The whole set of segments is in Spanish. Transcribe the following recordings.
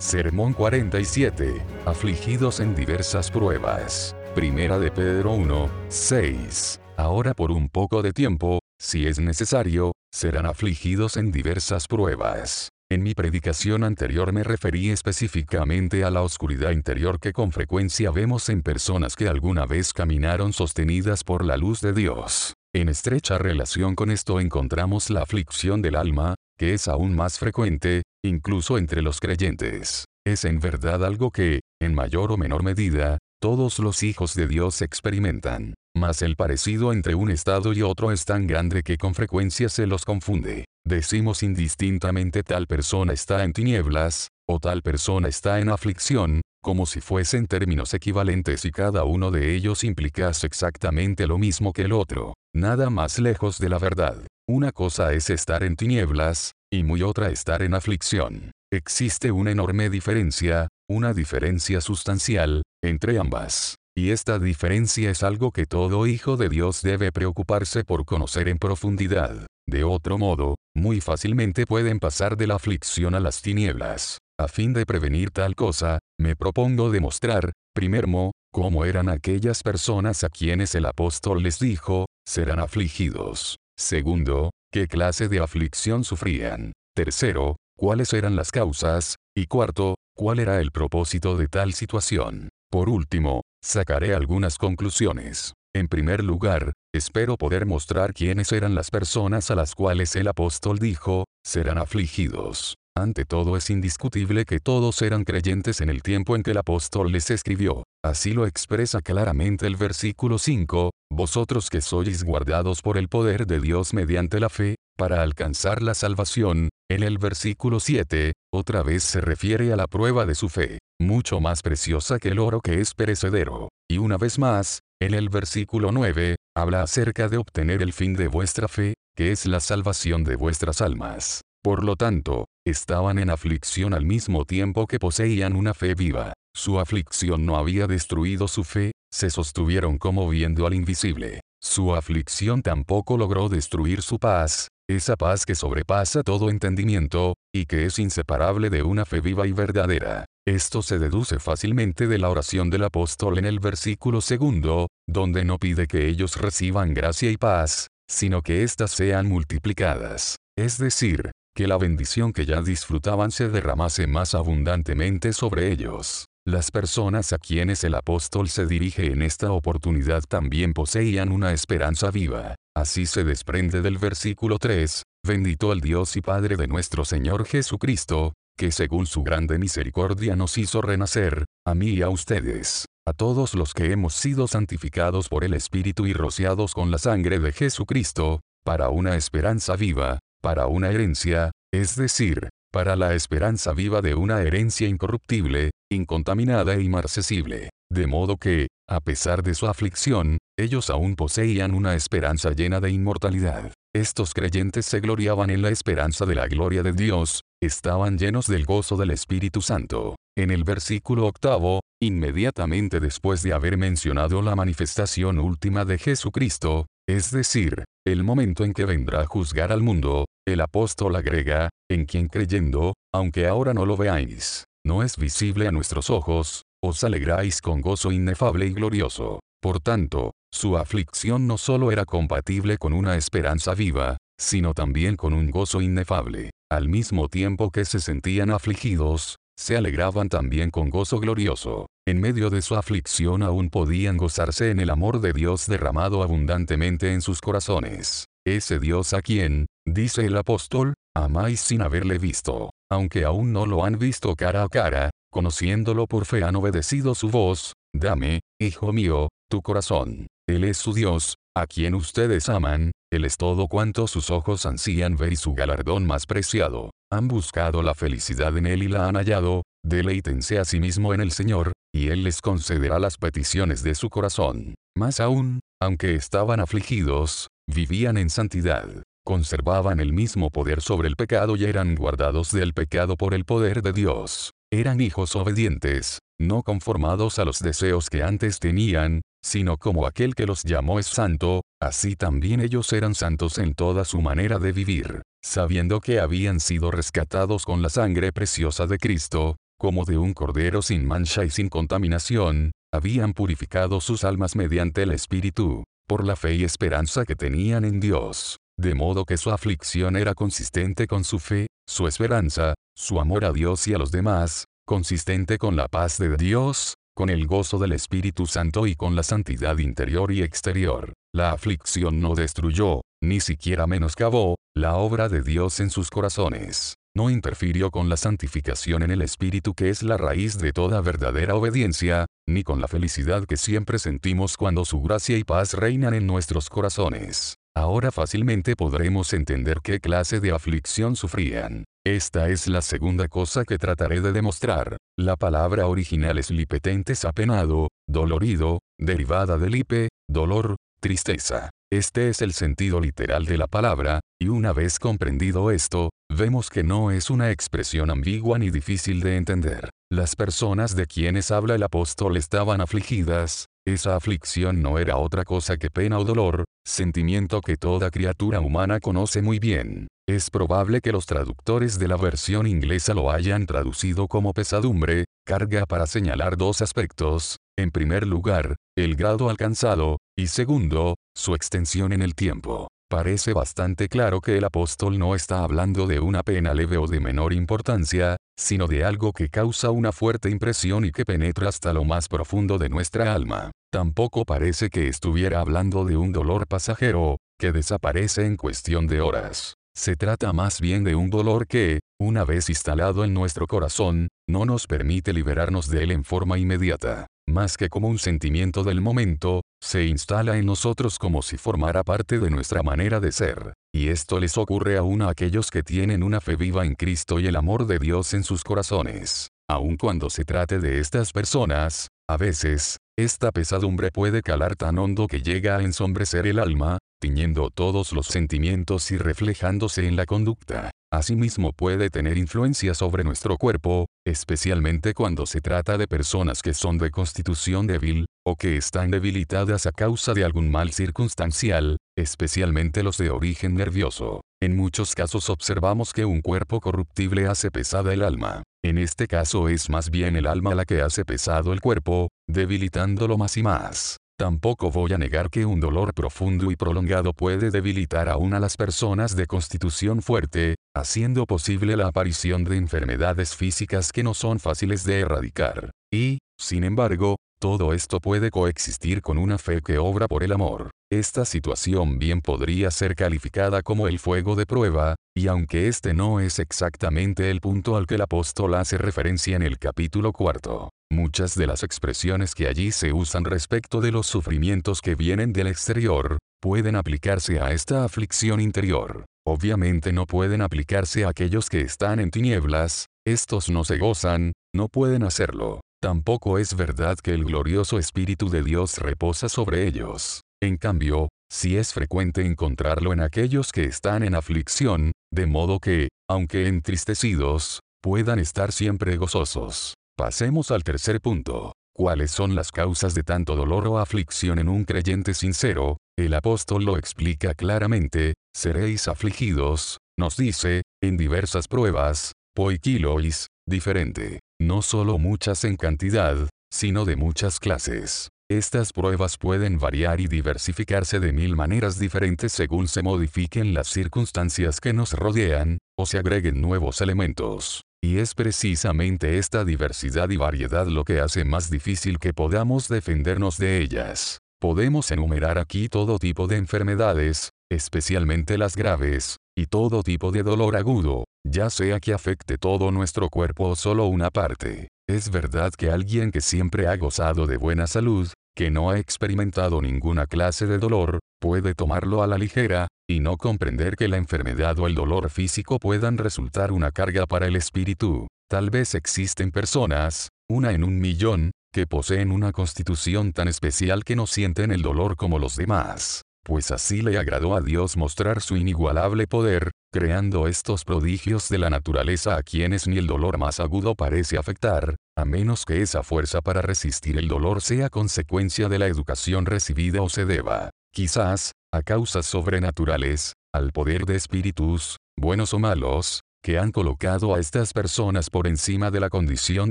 Sermón 47. Afligidos en diversas pruebas. Primera de Pedro 1, 6. Ahora por un poco de tiempo, si es necesario, serán afligidos en diversas pruebas. En mi predicación anterior me referí específicamente a la oscuridad interior que con frecuencia vemos en personas que alguna vez caminaron sostenidas por la luz de Dios. En estrecha relación con esto encontramos la aflicción del alma, que es aún más frecuente, incluso entre los creyentes. Es en verdad algo que, en mayor o menor medida, todos los hijos de Dios experimentan, mas el parecido entre un estado y otro es tan grande que con frecuencia se los confunde. Decimos indistintamente tal persona está en tinieblas, o tal persona está en aflicción, como si fuesen términos equivalentes y cada uno de ellos implicase exactamente lo mismo que el otro, nada más lejos de la verdad. Una cosa es estar en tinieblas, y muy otra estar en aflicción. Existe una enorme diferencia, una diferencia sustancial, entre ambas. Y esta diferencia es algo que todo hijo de Dios debe preocuparse por conocer en profundidad. De otro modo, muy fácilmente pueden pasar de la aflicción a las tinieblas. A fin de prevenir tal cosa, me propongo demostrar, primero, cómo eran aquellas personas a quienes el apóstol les dijo, serán afligidos. Segundo, qué clase de aflicción sufrían. Tercero, cuáles eran las causas. Y cuarto, cuál era el propósito de tal situación. Por último, sacaré algunas conclusiones. En primer lugar, espero poder mostrar quiénes eran las personas a las cuales el apóstol dijo, serán afligidos. Ante todo es indiscutible que todos eran creyentes en el tiempo en que el apóstol les escribió. Así lo expresa claramente el versículo 5, vosotros que sois guardados por el poder de Dios mediante la fe, para alcanzar la salvación, en el versículo 7, otra vez se refiere a la prueba de su fe, mucho más preciosa que el oro que es perecedero. Y una vez más, en el versículo 9, habla acerca de obtener el fin de vuestra fe, que es la salvación de vuestras almas. Por lo tanto, estaban en aflicción al mismo tiempo que poseían una fe viva. Su aflicción no había destruido su fe, se sostuvieron como viendo al invisible. Su aflicción tampoco logró destruir su paz, esa paz que sobrepasa todo entendimiento, y que es inseparable de una fe viva y verdadera. Esto se deduce fácilmente de la oración del apóstol en el versículo segundo, donde no pide que ellos reciban gracia y paz, sino que éstas sean multiplicadas. Es decir, que la bendición que ya disfrutaban se derramase más abundantemente sobre ellos. Las personas a quienes el apóstol se dirige en esta oportunidad también poseían una esperanza viva. Así se desprende del versículo 3, bendito el Dios y Padre de nuestro Señor Jesucristo, que según su grande misericordia nos hizo renacer, a mí y a ustedes, a todos los que hemos sido santificados por el Espíritu y rociados con la sangre de Jesucristo, para una esperanza viva, para una herencia, es decir, para la esperanza viva de una herencia incorruptible, incontaminada e inmarcesible. De modo que, a pesar de su aflicción, ellos aún poseían una esperanza llena de inmortalidad. Estos creyentes se gloriaban en la esperanza de la gloria de Dios, estaban llenos del gozo del Espíritu Santo. En el versículo octavo, inmediatamente después de haber mencionado la manifestación última de Jesucristo, es decir, el momento en que vendrá a juzgar al mundo, el apóstol agrega, en quien creyendo, aunque ahora no lo veáis, no es visible a nuestros ojos, os alegráis con gozo inefable y glorioso. Por tanto, su aflicción no solo era compatible con una esperanza viva, sino también con un gozo inefable. Al mismo tiempo que se sentían afligidos, se alegraban también con gozo glorioso. En medio de su aflicción aún podían gozarse en el amor de Dios derramado abundantemente en sus corazones. Ese Dios a quien, dice el apóstol, amáis sin haberle visto. Aunque aún no lo han visto cara a cara, conociéndolo por fe han obedecido su voz, dame, hijo mío, tu corazón. Él es su Dios, a quien ustedes aman, Él es todo cuanto sus ojos ansían ver y su galardón más preciado. Han buscado la felicidad en Él y la han hallado, deleítense a sí mismo en el Señor, y Él les concederá las peticiones de su corazón. Más aún, aunque estaban afligidos, vivían en santidad, conservaban el mismo poder sobre el pecado y eran guardados del pecado por el poder de Dios. Eran hijos obedientes, no conformados a los deseos que antes tenían, sino como aquel que los llamó es santo, así también ellos eran santos en toda su manera de vivir sabiendo que habían sido rescatados con la sangre preciosa de Cristo, como de un cordero sin mancha y sin contaminación, habían purificado sus almas mediante el Espíritu, por la fe y esperanza que tenían en Dios, de modo que su aflicción era consistente con su fe, su esperanza, su amor a Dios y a los demás, consistente con la paz de Dios, con el gozo del Espíritu Santo y con la santidad interior y exterior. La aflicción no destruyó, ni siquiera menoscabó, la obra de Dios en sus corazones. No interfirió con la santificación en el Espíritu que es la raíz de toda verdadera obediencia, ni con la felicidad que siempre sentimos cuando su gracia y paz reinan en nuestros corazones. Ahora fácilmente podremos entender qué clase de aflicción sufrían. Esta es la segunda cosa que trataré de demostrar. La palabra original es lipetentes apenado, dolorido, derivada de lipe, dolor, tristeza. Este es el sentido literal de la palabra, y una vez comprendido esto, vemos que no es una expresión ambigua ni difícil de entender. Las personas de quienes habla el apóstol estaban afligidas, esa aflicción no era otra cosa que pena o dolor, sentimiento que toda criatura humana conoce muy bien. Es probable que los traductores de la versión inglesa lo hayan traducido como pesadumbre, carga para señalar dos aspectos, en primer lugar, el grado alcanzado, y segundo, su extensión en el tiempo. Parece bastante claro que el apóstol no está hablando de una pena leve o de menor importancia, sino de algo que causa una fuerte impresión y que penetra hasta lo más profundo de nuestra alma. Tampoco parece que estuviera hablando de un dolor pasajero, que desaparece en cuestión de horas. Se trata más bien de un dolor que, una vez instalado en nuestro corazón, no nos permite liberarnos de él en forma inmediata. Más que como un sentimiento del momento, se instala en nosotros como si formara parte de nuestra manera de ser. Y esto les ocurre aún a aquellos que tienen una fe viva en Cristo y el amor de Dios en sus corazones. Aun cuando se trate de estas personas, a veces, esta pesadumbre puede calar tan hondo que llega a ensombrecer el alma, tiñendo todos los sentimientos y reflejándose en la conducta. Asimismo puede tener influencia sobre nuestro cuerpo, especialmente cuando se trata de personas que son de constitución débil, o que están debilitadas a causa de algún mal circunstancial, especialmente los de origen nervioso. En muchos casos observamos que un cuerpo corruptible hace pesada el alma. En este caso es más bien el alma la que hace pesado el cuerpo, debilitándolo más y más. Tampoco voy a negar que un dolor profundo y prolongado puede debilitar aún a las personas de constitución fuerte, haciendo posible la aparición de enfermedades físicas que no son fáciles de erradicar. Y, sin embargo, todo esto puede coexistir con una fe que obra por el amor. Esta situación bien podría ser calificada como el fuego de prueba, y aunque este no es exactamente el punto al que el apóstol hace referencia en el capítulo cuarto, muchas de las expresiones que allí se usan respecto de los sufrimientos que vienen del exterior, pueden aplicarse a esta aflicción interior. Obviamente no pueden aplicarse a aquellos que están en tinieblas, estos no se gozan, no pueden hacerlo. Tampoco es verdad que el glorioso Espíritu de Dios reposa sobre ellos. En cambio, sí es frecuente encontrarlo en aquellos que están en aflicción, de modo que, aunque entristecidos, puedan estar siempre gozosos. Pasemos al tercer punto. ¿Cuáles son las causas de tanto dolor o aflicción en un creyente sincero? El apóstol lo explica claramente, seréis afligidos, nos dice, en diversas pruebas, poikilois, diferente, no solo muchas en cantidad, sino de muchas clases. Estas pruebas pueden variar y diversificarse de mil maneras diferentes según se modifiquen las circunstancias que nos rodean, o se agreguen nuevos elementos. Y es precisamente esta diversidad y variedad lo que hace más difícil que podamos defendernos de ellas. Podemos enumerar aquí todo tipo de enfermedades, especialmente las graves, y todo tipo de dolor agudo, ya sea que afecte todo nuestro cuerpo o solo una parte. Es verdad que alguien que siempre ha gozado de buena salud, que no ha experimentado ninguna clase de dolor, puede tomarlo a la ligera, y no comprender que la enfermedad o el dolor físico puedan resultar una carga para el espíritu. Tal vez existen personas, una en un millón, que poseen una constitución tan especial que no sienten el dolor como los demás. Pues así le agradó a Dios mostrar su inigualable poder, creando estos prodigios de la naturaleza a quienes ni el dolor más agudo parece afectar, a menos que esa fuerza para resistir el dolor sea consecuencia de la educación recibida o se deba, quizás, a causas sobrenaturales, al poder de espíritus, buenos o malos, que han colocado a estas personas por encima de la condición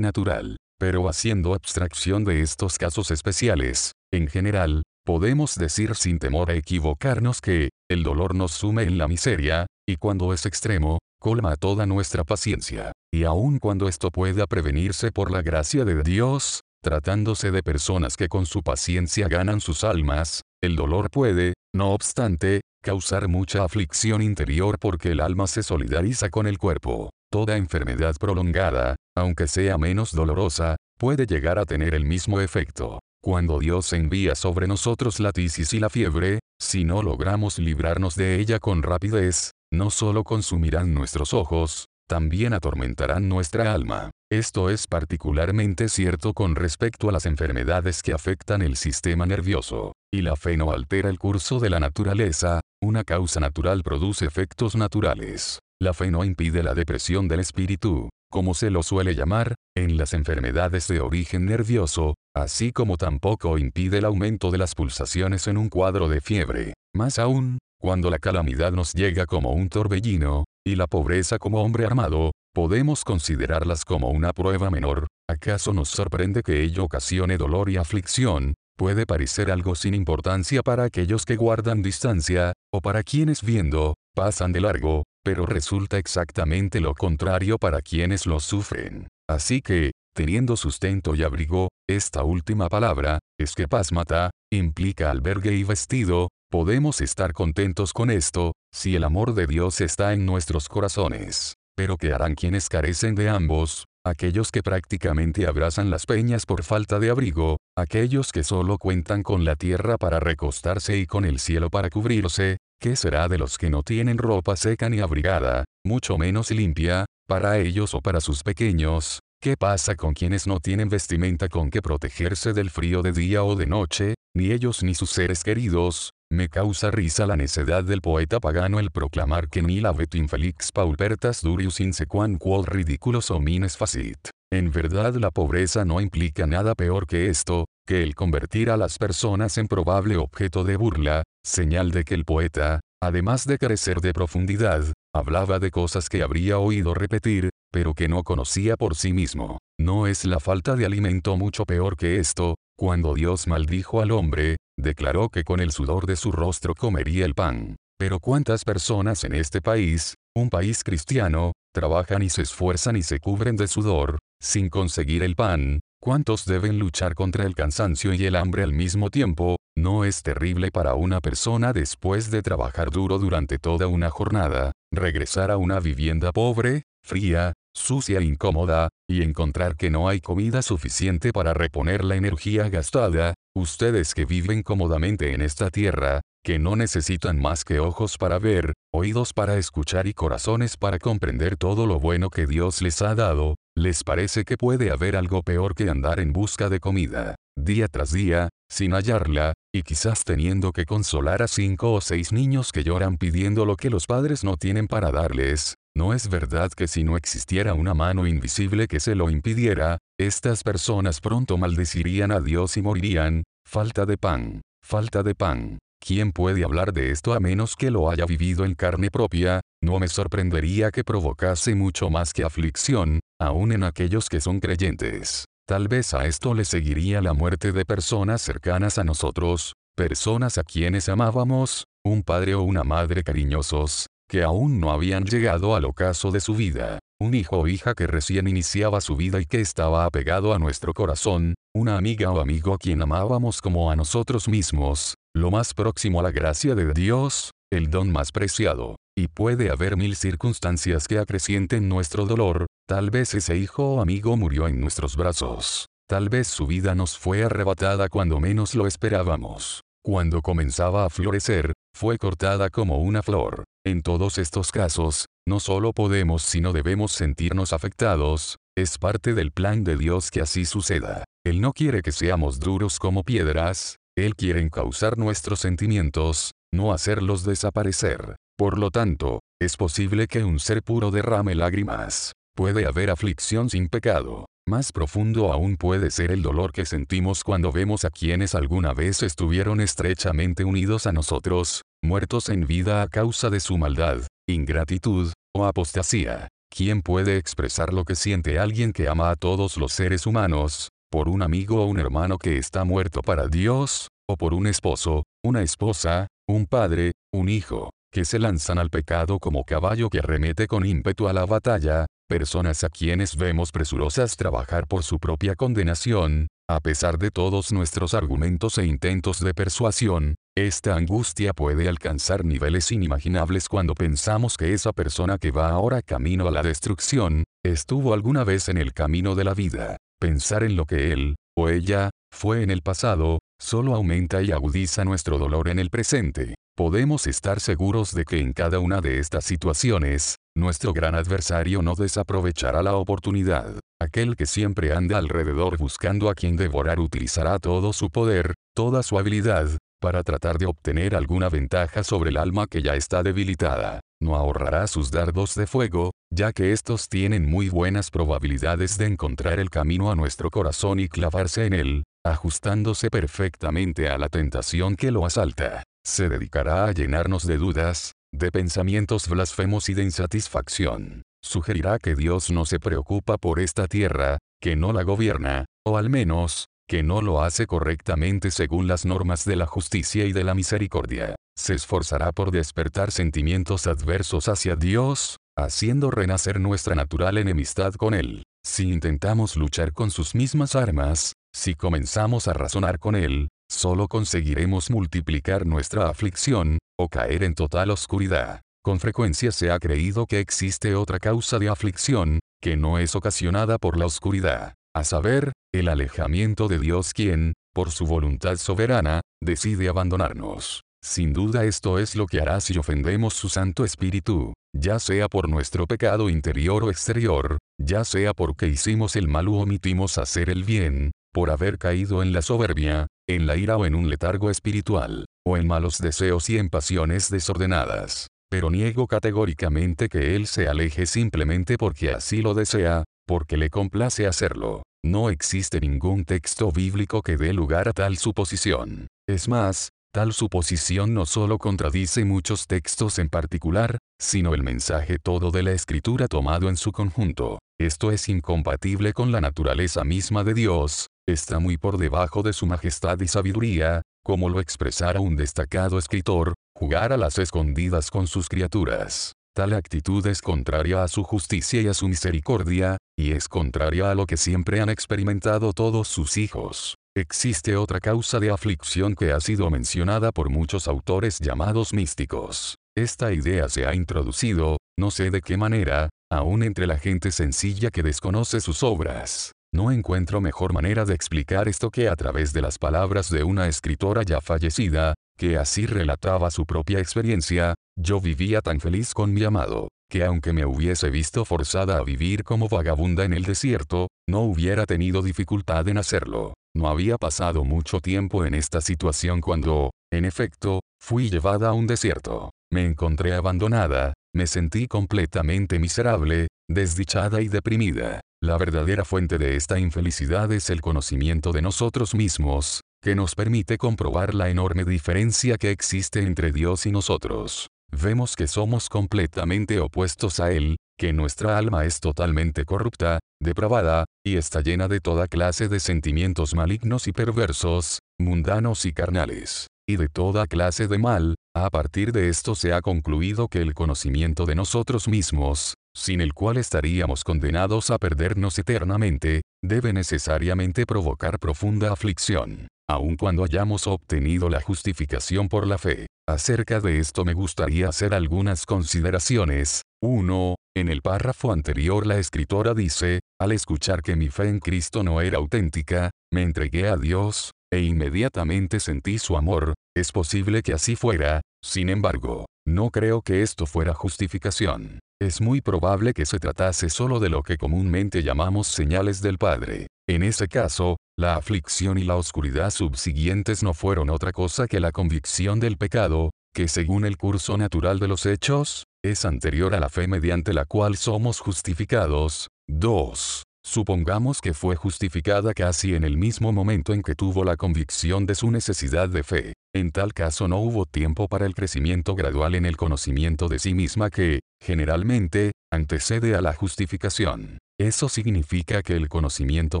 natural. Pero haciendo abstracción de estos casos especiales, en general, podemos decir sin temor a equivocarnos que, el dolor nos sume en la miseria, y cuando es extremo, colma toda nuestra paciencia. Y aun cuando esto pueda prevenirse por la gracia de Dios, tratándose de personas que con su paciencia ganan sus almas, el dolor puede, no obstante, causar mucha aflicción interior porque el alma se solidariza con el cuerpo. Toda enfermedad prolongada, aunque sea menos dolorosa, puede llegar a tener el mismo efecto. Cuando Dios envía sobre nosotros la tisis y la fiebre, si no logramos librarnos de ella con rapidez, no solo consumirán nuestros ojos, también atormentarán nuestra alma. Esto es particularmente cierto con respecto a las enfermedades que afectan el sistema nervioso. Y la fe no altera el curso de la naturaleza, una causa natural produce efectos naturales. La fe no impide la depresión del espíritu, como se lo suele llamar, en las enfermedades de origen nervioso, así como tampoco impide el aumento de las pulsaciones en un cuadro de fiebre. Más aún, cuando la calamidad nos llega como un torbellino, y la pobreza como hombre armado, podemos considerarlas como una prueba menor, ¿acaso nos sorprende que ello ocasione dolor y aflicción? Puede parecer algo sin importancia para aquellos que guardan distancia, o para quienes viendo, pasan de largo, pero resulta exactamente lo contrario para quienes lo sufren. Así que, teniendo sustento y abrigo, esta última palabra, es que mata, implica albergue y vestido, podemos estar contentos con esto, si el amor de Dios está en nuestros corazones. Pero ¿qué harán quienes carecen de ambos? Aquellos que prácticamente abrazan las peñas por falta de abrigo, aquellos que solo cuentan con la tierra para recostarse y con el cielo para cubrirse, ¿qué será de los que no tienen ropa seca ni abrigada, mucho menos limpia, para ellos o para sus pequeños? ¿Qué pasa con quienes no tienen vestimenta con que protegerse del frío de día o de noche, ni ellos ni sus seres queridos? Me causa risa la necedad del poeta pagano el proclamar que ni la vet infelix paupertas durius insequan quod ridiculus homines facit. En verdad la pobreza no implica nada peor que esto, que el convertir a las personas en probable objeto de burla, señal de que el poeta, además de carecer de profundidad, hablaba de cosas que habría oído repetir, pero que no conocía por sí mismo. No es la falta de alimento mucho peor que esto, cuando Dios maldijo al hombre, declaró que con el sudor de su rostro comería el pan. Pero ¿cuántas personas en este país, un país cristiano, trabajan y se esfuerzan y se cubren de sudor, sin conseguir el pan? ¿Cuántos deben luchar contra el cansancio y el hambre al mismo tiempo? ¿No es terrible para una persona después de trabajar duro durante toda una jornada, regresar a una vivienda pobre, fría, sucia e incómoda, y encontrar que no hay comida suficiente para reponer la energía gastada, ustedes que viven cómodamente en esta tierra, que no necesitan más que ojos para ver, oídos para escuchar y corazones para comprender todo lo bueno que Dios les ha dado, les parece que puede haber algo peor que andar en busca de comida, día tras día, sin hallarla, y quizás teniendo que consolar a cinco o seis niños que lloran pidiendo lo que los padres no tienen para darles, ¿No es verdad que si no existiera una mano invisible que se lo impidiera, estas personas pronto maldecirían a Dios y morirían? Falta de pan. Falta de pan. ¿Quién puede hablar de esto a menos que lo haya vivido en carne propia? No me sorprendería que provocase mucho más que aflicción, aún en aquellos que son creyentes. Tal vez a esto le seguiría la muerte de personas cercanas a nosotros, personas a quienes amábamos, un padre o una madre cariñosos, que aún no habían llegado al ocaso de su vida, un hijo o hija que recién iniciaba su vida y que estaba apegado a nuestro corazón, una amiga o amigo a quien amábamos como a nosotros mismos, lo más próximo a la gracia de Dios, el don más preciado. Y puede haber mil circunstancias que acrecienten nuestro dolor, tal vez ese hijo o amigo murió en nuestros brazos. Tal vez su vida nos fue arrebatada cuando menos lo esperábamos. Cuando comenzaba a florecer, fue cortada como una flor. En todos estos casos, no solo podemos sino debemos sentirnos afectados, es parte del plan de Dios que así suceda. Él no quiere que seamos duros como piedras, Él quiere encauzar nuestros sentimientos, no hacerlos desaparecer. Por lo tanto, es posible que un ser puro derrame lágrimas. Puede haber aflicción sin pecado. Más profundo aún puede ser el dolor que sentimos cuando vemos a quienes alguna vez estuvieron estrechamente unidos a nosotros, muertos en vida a causa de su maldad, ingratitud, o apostasía. ¿quién puede expresar lo que siente alguien que ama a todos los seres humanos, por un amigo o un hermano que está muerto para Dios, o por un esposo, una esposa, un padre, un hijo, que se lanzan al pecado como caballo que arremete con ímpetu a la batalla, personas a quienes vemos presurosas trabajar por su propia condenación, a pesar de todos nuestros argumentos e intentos de persuasión, esta angustia puede alcanzar niveles inimaginables cuando pensamos que esa persona que va ahora camino a la destrucción, estuvo alguna vez en el camino de la vida. Pensar en lo que él, o ella, fue en el pasado, solo aumenta y agudiza nuestro dolor en el presente. Podemos estar seguros de que en cada una de estas situaciones, nuestro gran adversario no desaprovechará la oportunidad. Aquel que siempre anda alrededor buscando a quien devorar utilizará todo su poder, toda su habilidad, para tratar de obtener alguna ventaja sobre el alma que ya está debilitada. No ahorrará sus dardos de fuego, ya que estos tienen muy buenas probabilidades de encontrar el camino a nuestro corazón y clavarse en él, ajustándose perfectamente a la tentación que lo asalta. Se dedicará a llenarnos de dudas, de pensamientos blasfemos y de insatisfacción. Sugerirá que Dios no se preocupa por esta tierra, que no la gobierna, o al menos, que no lo hace correctamente según las normas de la justicia y de la misericordia. Se esforzará por despertar sentimientos adversos hacia Dios, haciendo renacer nuestra natural enemistad con Él. Si intentamos luchar con sus mismas armas, si comenzamos a razonar con Él, solo conseguiremos multiplicar nuestra aflicción, o caer en total oscuridad. Con frecuencia se ha creído que existe otra causa de aflicción, que no es ocasionada por la oscuridad, a saber, el alejamiento de Dios quien, por su voluntad soberana, decide abandonarnos. Sin duda esto es lo que hará si ofendemos su Santo Espíritu, ya sea por nuestro pecado interior o exterior, ya sea porque hicimos el mal u omitimos hacer el bien, por haber caído en la soberbia, en la ira o en un letargo espiritual, o en malos deseos y en pasiones desordenadas. Pero niego categóricamente que Él se aleje simplemente porque así lo desea, porque le complace hacerlo. No existe ningún texto bíblico que dé lugar a tal suposición. Es más, tal suposición no solo contradice muchos textos en particular, sino el mensaje todo de la escritura tomado en su conjunto. Esto es incompatible con la naturaleza misma de Dios, está muy por debajo de su majestad y sabiduría, como lo expresara un destacado escritor, jugar a las escondidas con sus criaturas. Tal actitud es contraria a su justicia y a su misericordia, y es contraria a lo que siempre han experimentado todos sus hijos. Existe otra causa de aflicción que ha sido mencionada por muchos autores llamados místicos. Esta idea se ha introducido, no sé de qué manera, aún entre la gente sencilla que desconoce sus obras. No encuentro mejor manera de explicar esto que a través de las palabras de una escritora ya fallecida, que así relataba su propia experiencia, yo vivía tan feliz con mi amado, que aunque me hubiese visto forzada a vivir como vagabunda en el desierto, no hubiera tenido dificultad en hacerlo. No había pasado mucho tiempo en esta situación cuando, en efecto, fui llevada a un desierto. Me encontré abandonada, me sentí completamente miserable, desdichada y deprimida. La verdadera fuente de esta infelicidad es el conocimiento de nosotros mismos, que nos permite comprobar la enorme diferencia que existe entre Dios y nosotros. Vemos que somos completamente opuestos a Él, que nuestra alma es totalmente corrupta, depravada, y está llena de toda clase de sentimientos malignos y perversos, mundanos y carnales, y de toda clase de mal, a partir de esto se ha concluido que el conocimiento de nosotros mismos, sin el cual estaríamos condenados a perdernos eternamente, debe necesariamente provocar profunda aflicción, aun cuando hayamos obtenido la justificación por la fe. Acerca de esto me gustaría hacer algunas consideraciones. 1. En el párrafo anterior la escritora dice, al escuchar que mi fe en Cristo no era auténtica, me entregué a Dios, e inmediatamente sentí su amor, es posible que así fuera, sin embargo, no creo que esto fuera justificación. Es muy probable que se tratase solo de lo que comúnmente llamamos señales del Padre. En ese caso, la aflicción y la oscuridad subsiguientes no fueron otra cosa que la convicción del pecado, que según el curso natural de los hechos, es anterior a la fe mediante la cual somos justificados. 2. Supongamos que fue justificada casi en el mismo momento en que tuvo la convicción de su necesidad de fe. En tal caso no hubo tiempo para el crecimiento gradual en el conocimiento de sí misma que, generalmente, antecede a la justificación. Eso significa que el conocimiento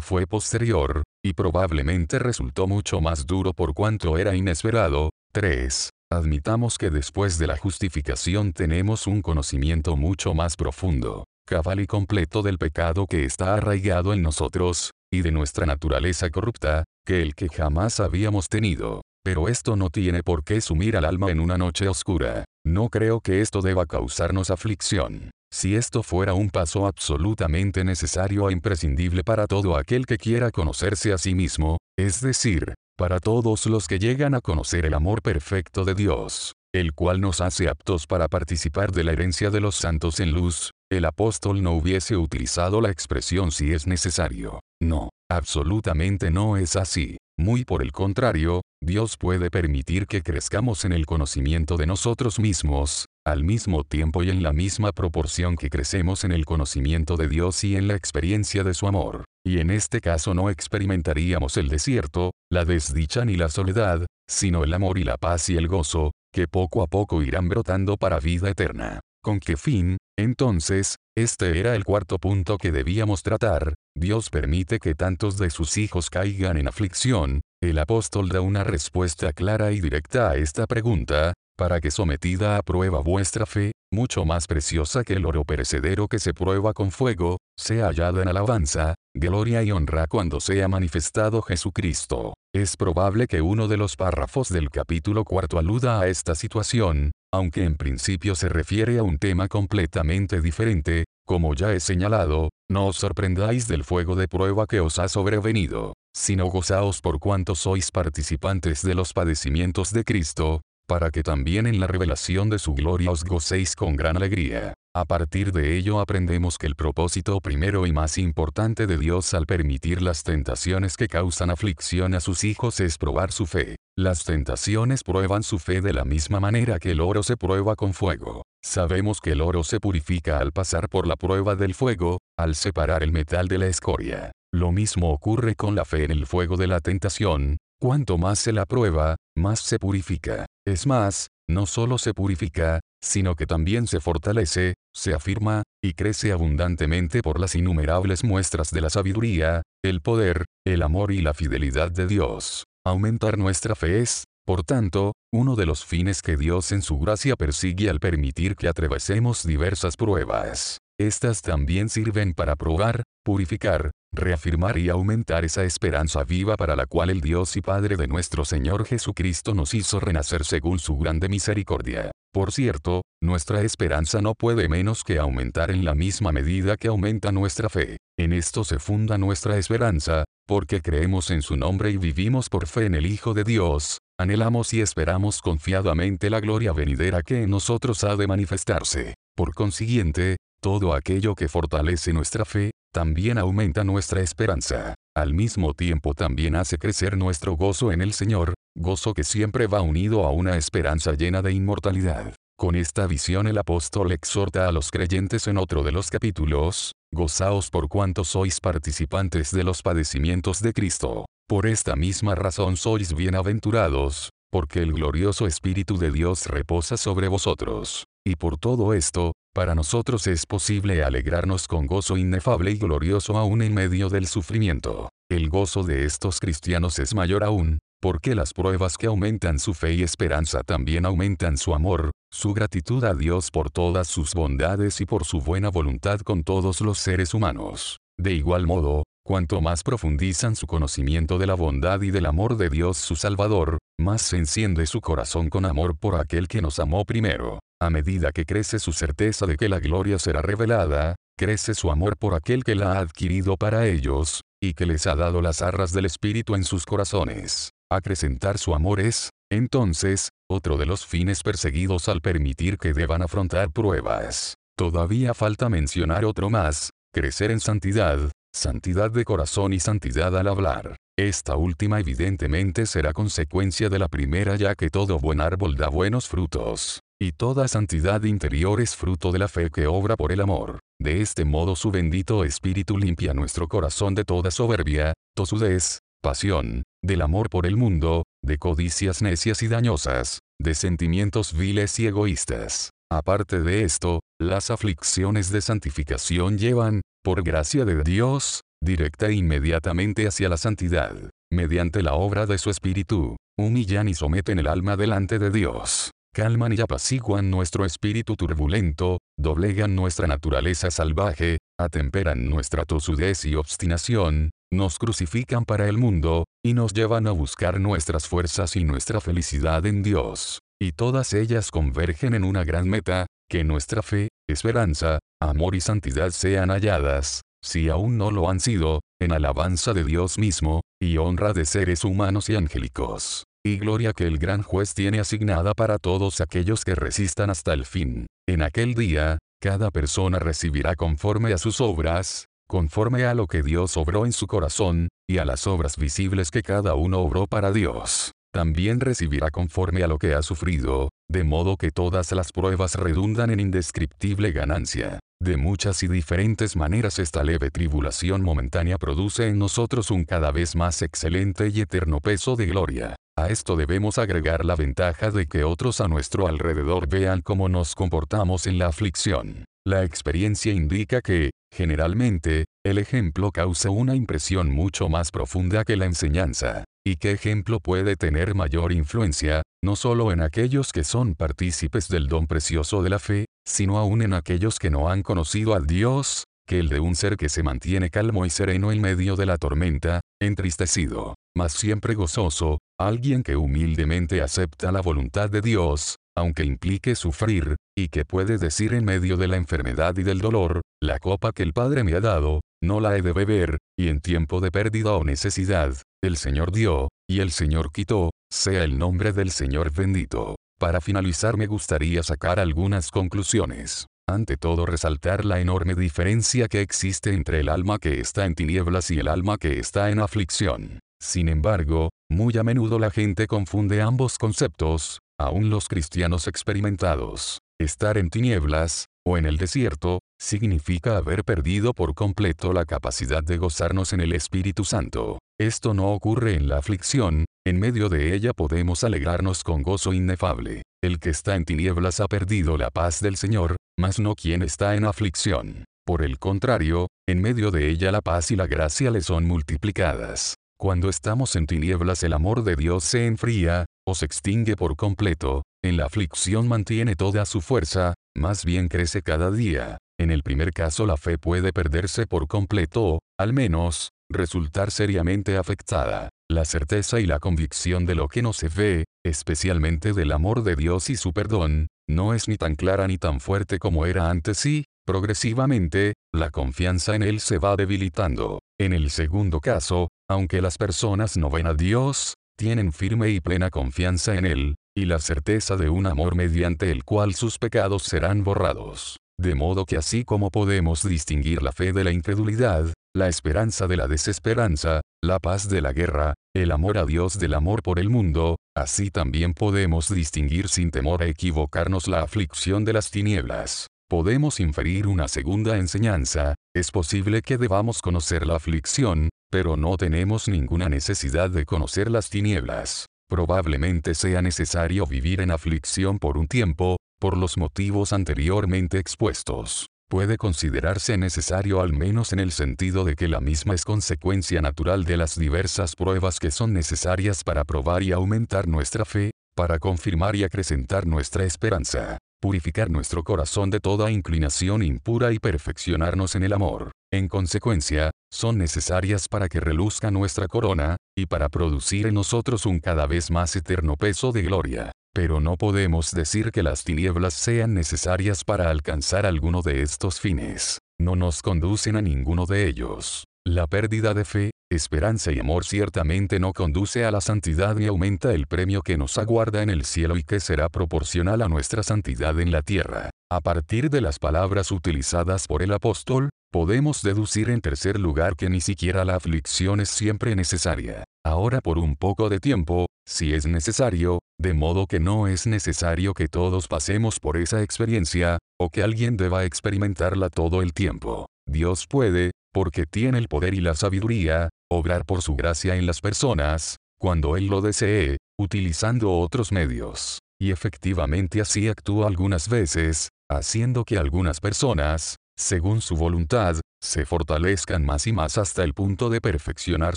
fue posterior, y probablemente resultó mucho más duro por cuanto era inesperado. 3. Admitamos que después de la justificación tenemos un conocimiento mucho más profundo cabal y completo del pecado que está arraigado en nosotros, y de nuestra naturaleza corrupta, que el que jamás habíamos tenido. Pero esto no tiene por qué sumir al alma en una noche oscura. No creo que esto deba causarnos aflicción. Si esto fuera un paso absolutamente necesario e imprescindible para todo aquel que quiera conocerse a sí mismo, es decir, para todos los que llegan a conocer el amor perfecto de Dios, el cual nos hace aptos para participar de la herencia de los santos en luz, el apóstol no hubiese utilizado la expresión si es necesario. No, absolutamente no es así. Muy por el contrario, Dios puede permitir que crezcamos en el conocimiento de nosotros mismos, al mismo tiempo y en la misma proporción que crecemos en el conocimiento de Dios y en la experiencia de su amor. Y en este caso no experimentaríamos el desierto, la desdicha ni la soledad, sino el amor y la paz y el gozo, que poco a poco irán brotando para vida eterna. ¿Con qué fin? Entonces, este era el cuarto punto que debíamos tratar, Dios permite que tantos de sus hijos caigan en aflicción, el apóstol da una respuesta clara y directa a esta pregunta, para que sometida a prueba vuestra fe, mucho más preciosa que el oro perecedero que se prueba con fuego, sea hallada en alabanza, gloria y honra cuando sea manifestado Jesucristo. Es probable que uno de los párrafos del capítulo cuarto aluda a esta situación, aunque en principio se refiere a un tema completamente diferente, como ya he señalado, no os sorprendáis del fuego de prueba que os ha sobrevenido, sino gozaos por cuanto sois participantes de los padecimientos de Cristo, para que también en la revelación de su gloria os gocéis con gran alegría. A partir de ello aprendemos que el propósito primero y más importante de Dios al permitir las tentaciones que causan aflicción a sus hijos es probar su fe. Las tentaciones prueban su fe de la misma manera que el oro se prueba con fuego. Sabemos que el oro se purifica al pasar por la prueba del fuego, al separar el metal de la escoria. Lo mismo ocurre con la fe en el fuego de la tentación, cuanto más se la prueba, más se purifica. Es más, no solo se purifica, sino que también se fortalece, se afirma, y crece abundantemente por las innumerables muestras de la sabiduría, el poder, el amor y la fidelidad de Dios. Aumentar nuestra fe es, por tanto, uno de los fines que Dios en su gracia persigue al permitir que atravesemos diversas pruebas. Estas también sirven para probar, purificar, reafirmar y aumentar esa esperanza viva para la cual el Dios y Padre de nuestro Señor Jesucristo nos hizo renacer según su grande misericordia. Por cierto, nuestra esperanza no puede menos que aumentar en la misma medida que aumenta nuestra fe. En esto se funda nuestra esperanza, porque creemos en su nombre y vivimos por fe en el Hijo de Dios, anhelamos y esperamos confiadamente la gloria venidera que en nosotros ha de manifestarse. Por consiguiente, todo aquello que fortalece nuestra fe, también aumenta nuestra esperanza. Al mismo tiempo también hace crecer nuestro gozo en el Señor, gozo que siempre va unido a una esperanza llena de inmortalidad. Con esta visión el apóstol exhorta a los creyentes en otro de los capítulos, gozaos por cuanto sois participantes de los padecimientos de Cristo. Por esta misma razón sois bienaventurados, porque el glorioso Espíritu de Dios reposa sobre vosotros. Y por todo esto, para nosotros es posible alegrarnos con gozo inefable y glorioso aún en medio del sufrimiento. El gozo de estos cristianos es mayor aún, porque las pruebas que aumentan su fe y esperanza también aumentan su amor, su gratitud a Dios por todas sus bondades y por su buena voluntad con todos los seres humanos. De igual modo, cuanto más profundizan su conocimiento de la bondad y del amor de Dios su Salvador, más se enciende su corazón con amor por aquel que nos amó primero. A medida que crece su certeza de que la gloria será revelada, crece su amor por aquel que la ha adquirido para ellos, y que les ha dado las arras del Espíritu en sus corazones. Acrecentar su amor es, entonces, otro de los fines perseguidos al permitir que deban afrontar pruebas. Todavía falta mencionar otro más, crecer en santidad, santidad de corazón y santidad al hablar. Esta última evidentemente será consecuencia de la primera ya que todo buen árbol da buenos frutos. y toda santidad interior es fruto de la fe que obra por el amor. De este modo su bendito espíritu limpia nuestro corazón de toda soberbia, tosudez, pasión, del amor por el mundo, de codicias necias y dañosas, de sentimientos viles y egoístas. Aparte de esto, las aflicciones de santificación llevan, por gracia de Dios, directa e inmediatamente hacia la santidad, mediante la obra de su Espíritu, humillan y someten el alma delante de Dios, calman y apaciguan nuestro espíritu turbulento, doblegan nuestra naturaleza salvaje, atemperan nuestra tosudez y obstinación, nos crucifican para el mundo, y nos llevan a buscar nuestras fuerzas y nuestra felicidad en Dios. Y todas ellas convergen en una gran meta, que nuestra fe, esperanza, amor y santidad sean halladas, si aún no lo han sido, en alabanza de Dios mismo, y honra de seres humanos y angélicos. Y gloria que el gran juez tiene asignada para todos aquellos que resistan hasta el fin. En aquel día, cada persona recibirá conforme a sus obras, conforme a lo que Dios obró en su corazón, y a las obras visibles que cada uno obró para Dios. También recibirá conforme a lo que ha sufrido, de modo que todas las pruebas redundan en indescriptible ganancia. De muchas y diferentes maneras esta leve tribulación momentánea produce en nosotros un cada vez más excelente y eterno peso de gloria. A esto debemos agregar la ventaja de que otros a nuestro alrededor vean cómo nos comportamos en la aflicción. La experiencia indica que, generalmente, el ejemplo causa una impresión mucho más profunda que la enseñanza. ¿Y qué ejemplo puede tener mayor influencia, no solo en aquellos que son partícipes del don precioso de la fe, sino aún en aquellos que no han conocido al Dios, que el de un ser que se mantiene calmo y sereno en medio de la tormenta, entristecido, mas siempre gozoso, alguien que humildemente acepta la voluntad de Dios, aunque implique sufrir, y que puede decir en medio de la enfermedad y del dolor, la copa que el Padre me ha dado, no la he de beber, y en tiempo de pérdida o necesidad, el Señor dio, y el Señor quitó, sea el nombre del Señor bendito. Para finalizar me gustaría sacar algunas conclusiones. Ante todo resaltar la enorme diferencia que existe entre el alma que está en tinieblas y el alma que está en aflicción. Sin embargo, muy a menudo la gente confunde ambos conceptos, aún los cristianos experimentados. Estar en tinieblas, o en el desierto, significa haber perdido por completo la capacidad de gozarnos en el Espíritu Santo. Esto no ocurre en la aflicción, en medio de ella podemos alegrarnos con gozo inefable. El que está en tinieblas ha perdido la paz del Señor, mas no quien está en aflicción. Por el contrario, en medio de ella la paz y la gracia le son multiplicadas. Cuando estamos en tinieblas el amor de Dios se enfría, o se extingue por completo, en la aflicción mantiene toda su fuerza, más bien crece cada día. En el primer caso la fe puede perderse por completo o, al menos, resultar seriamente afectada. La certeza y la convicción de lo que no se ve, especialmente del amor de Dios y su perdón, no es ni tan clara ni tan fuerte como era antes y, progresivamente, la confianza en Él se va debilitando. En el segundo caso, aunque las personas no ven a Dios, tienen firme y plena confianza en Él, y la certeza de un amor mediante el cual sus pecados serán borrados. De modo que así como podemos distinguir la fe de la incredulidad, la esperanza de la desesperanza, la paz de la guerra, el amor a Dios del amor por el mundo, así también podemos distinguir sin temor a equivocarnos la aflicción de las tinieblas. Podemos inferir una segunda enseñanza, es posible que debamos conocer la aflicción, pero no tenemos ninguna necesidad de conocer las tinieblas. Probablemente sea necesario vivir en aflicción por un tiempo, por los motivos anteriormente expuestos. Puede considerarse necesario al menos en el sentido de que la misma es consecuencia natural de las diversas pruebas que son necesarias para probar y aumentar nuestra fe, para confirmar y acrecentar nuestra esperanza purificar nuestro corazón de toda inclinación impura y perfeccionarnos en el amor. En consecuencia, son necesarias para que reluzca nuestra corona, y para producir en nosotros un cada vez más eterno peso de gloria. Pero no podemos decir que las tinieblas sean necesarias para alcanzar alguno de estos fines. No nos conducen a ninguno de ellos. La pérdida de fe, esperanza y amor ciertamente no conduce a la santidad ni aumenta el premio que nos aguarda en el cielo y que será proporcional a nuestra santidad en la tierra. A partir de las palabras utilizadas por el apóstol, podemos deducir en tercer lugar que ni siquiera la aflicción es siempre necesaria. Ahora por un poco de tiempo, si es necesario, de modo que no es necesario que todos pasemos por esa experiencia, o que alguien deba experimentarla todo el tiempo. Dios puede, porque tiene el poder y la sabiduría, obrar por su gracia en las personas, cuando Él lo desee, utilizando otros medios. Y efectivamente así actúa algunas veces, haciendo que algunas personas, según su voluntad, se fortalezcan más y más hasta el punto de perfeccionar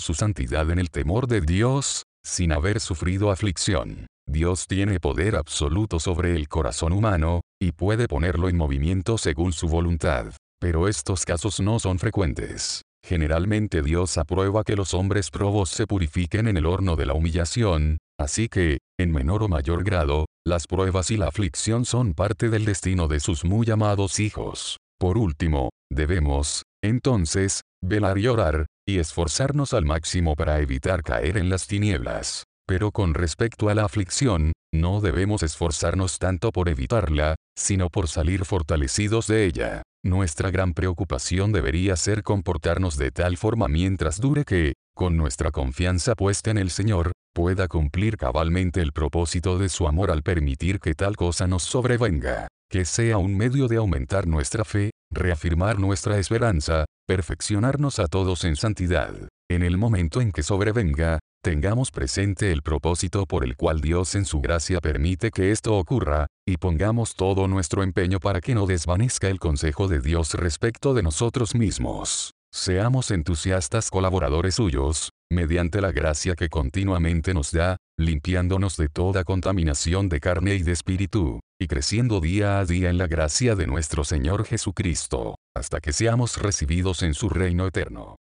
su santidad en el temor de Dios, sin haber sufrido aflicción. Dios tiene poder absoluto sobre el corazón humano, y puede ponerlo en movimiento según su voluntad. Pero estos casos no son frecuentes. Generalmente Dios aprueba que los hombres probos se purifiquen en el horno de la humillación, así que, en menor o mayor grado, las pruebas y la aflicción son parte del destino de sus muy amados hijos. Por último, debemos, entonces, velar y orar, y esforzarnos al máximo para evitar caer en las tinieblas. Pero con respecto a la aflicción, no debemos esforzarnos tanto por evitarla, sino por salir fortalecidos de ella. Nuestra gran preocupación debería ser comportarnos de tal forma mientras dure que, con nuestra confianza puesta en el Señor, pueda cumplir cabalmente el propósito de su amor al permitir que tal cosa nos sobrevenga, que sea un medio de aumentar nuestra fe, reafirmar nuestra esperanza, perfeccionarnos a todos en santidad. En el momento en que sobrevenga, tengamos presente el propósito por el cual Dios en su gracia permite que esto ocurra, y pongamos todo nuestro empeño para que no desvanezca el consejo de Dios respecto de nosotros mismos. Seamos entusiastas colaboradores suyos, mediante la gracia que continuamente nos da, limpiándonos de toda contaminación de carne y de espíritu, y creciendo día a día en la gracia de nuestro Señor Jesucristo, hasta que seamos recibidos en su reino eterno.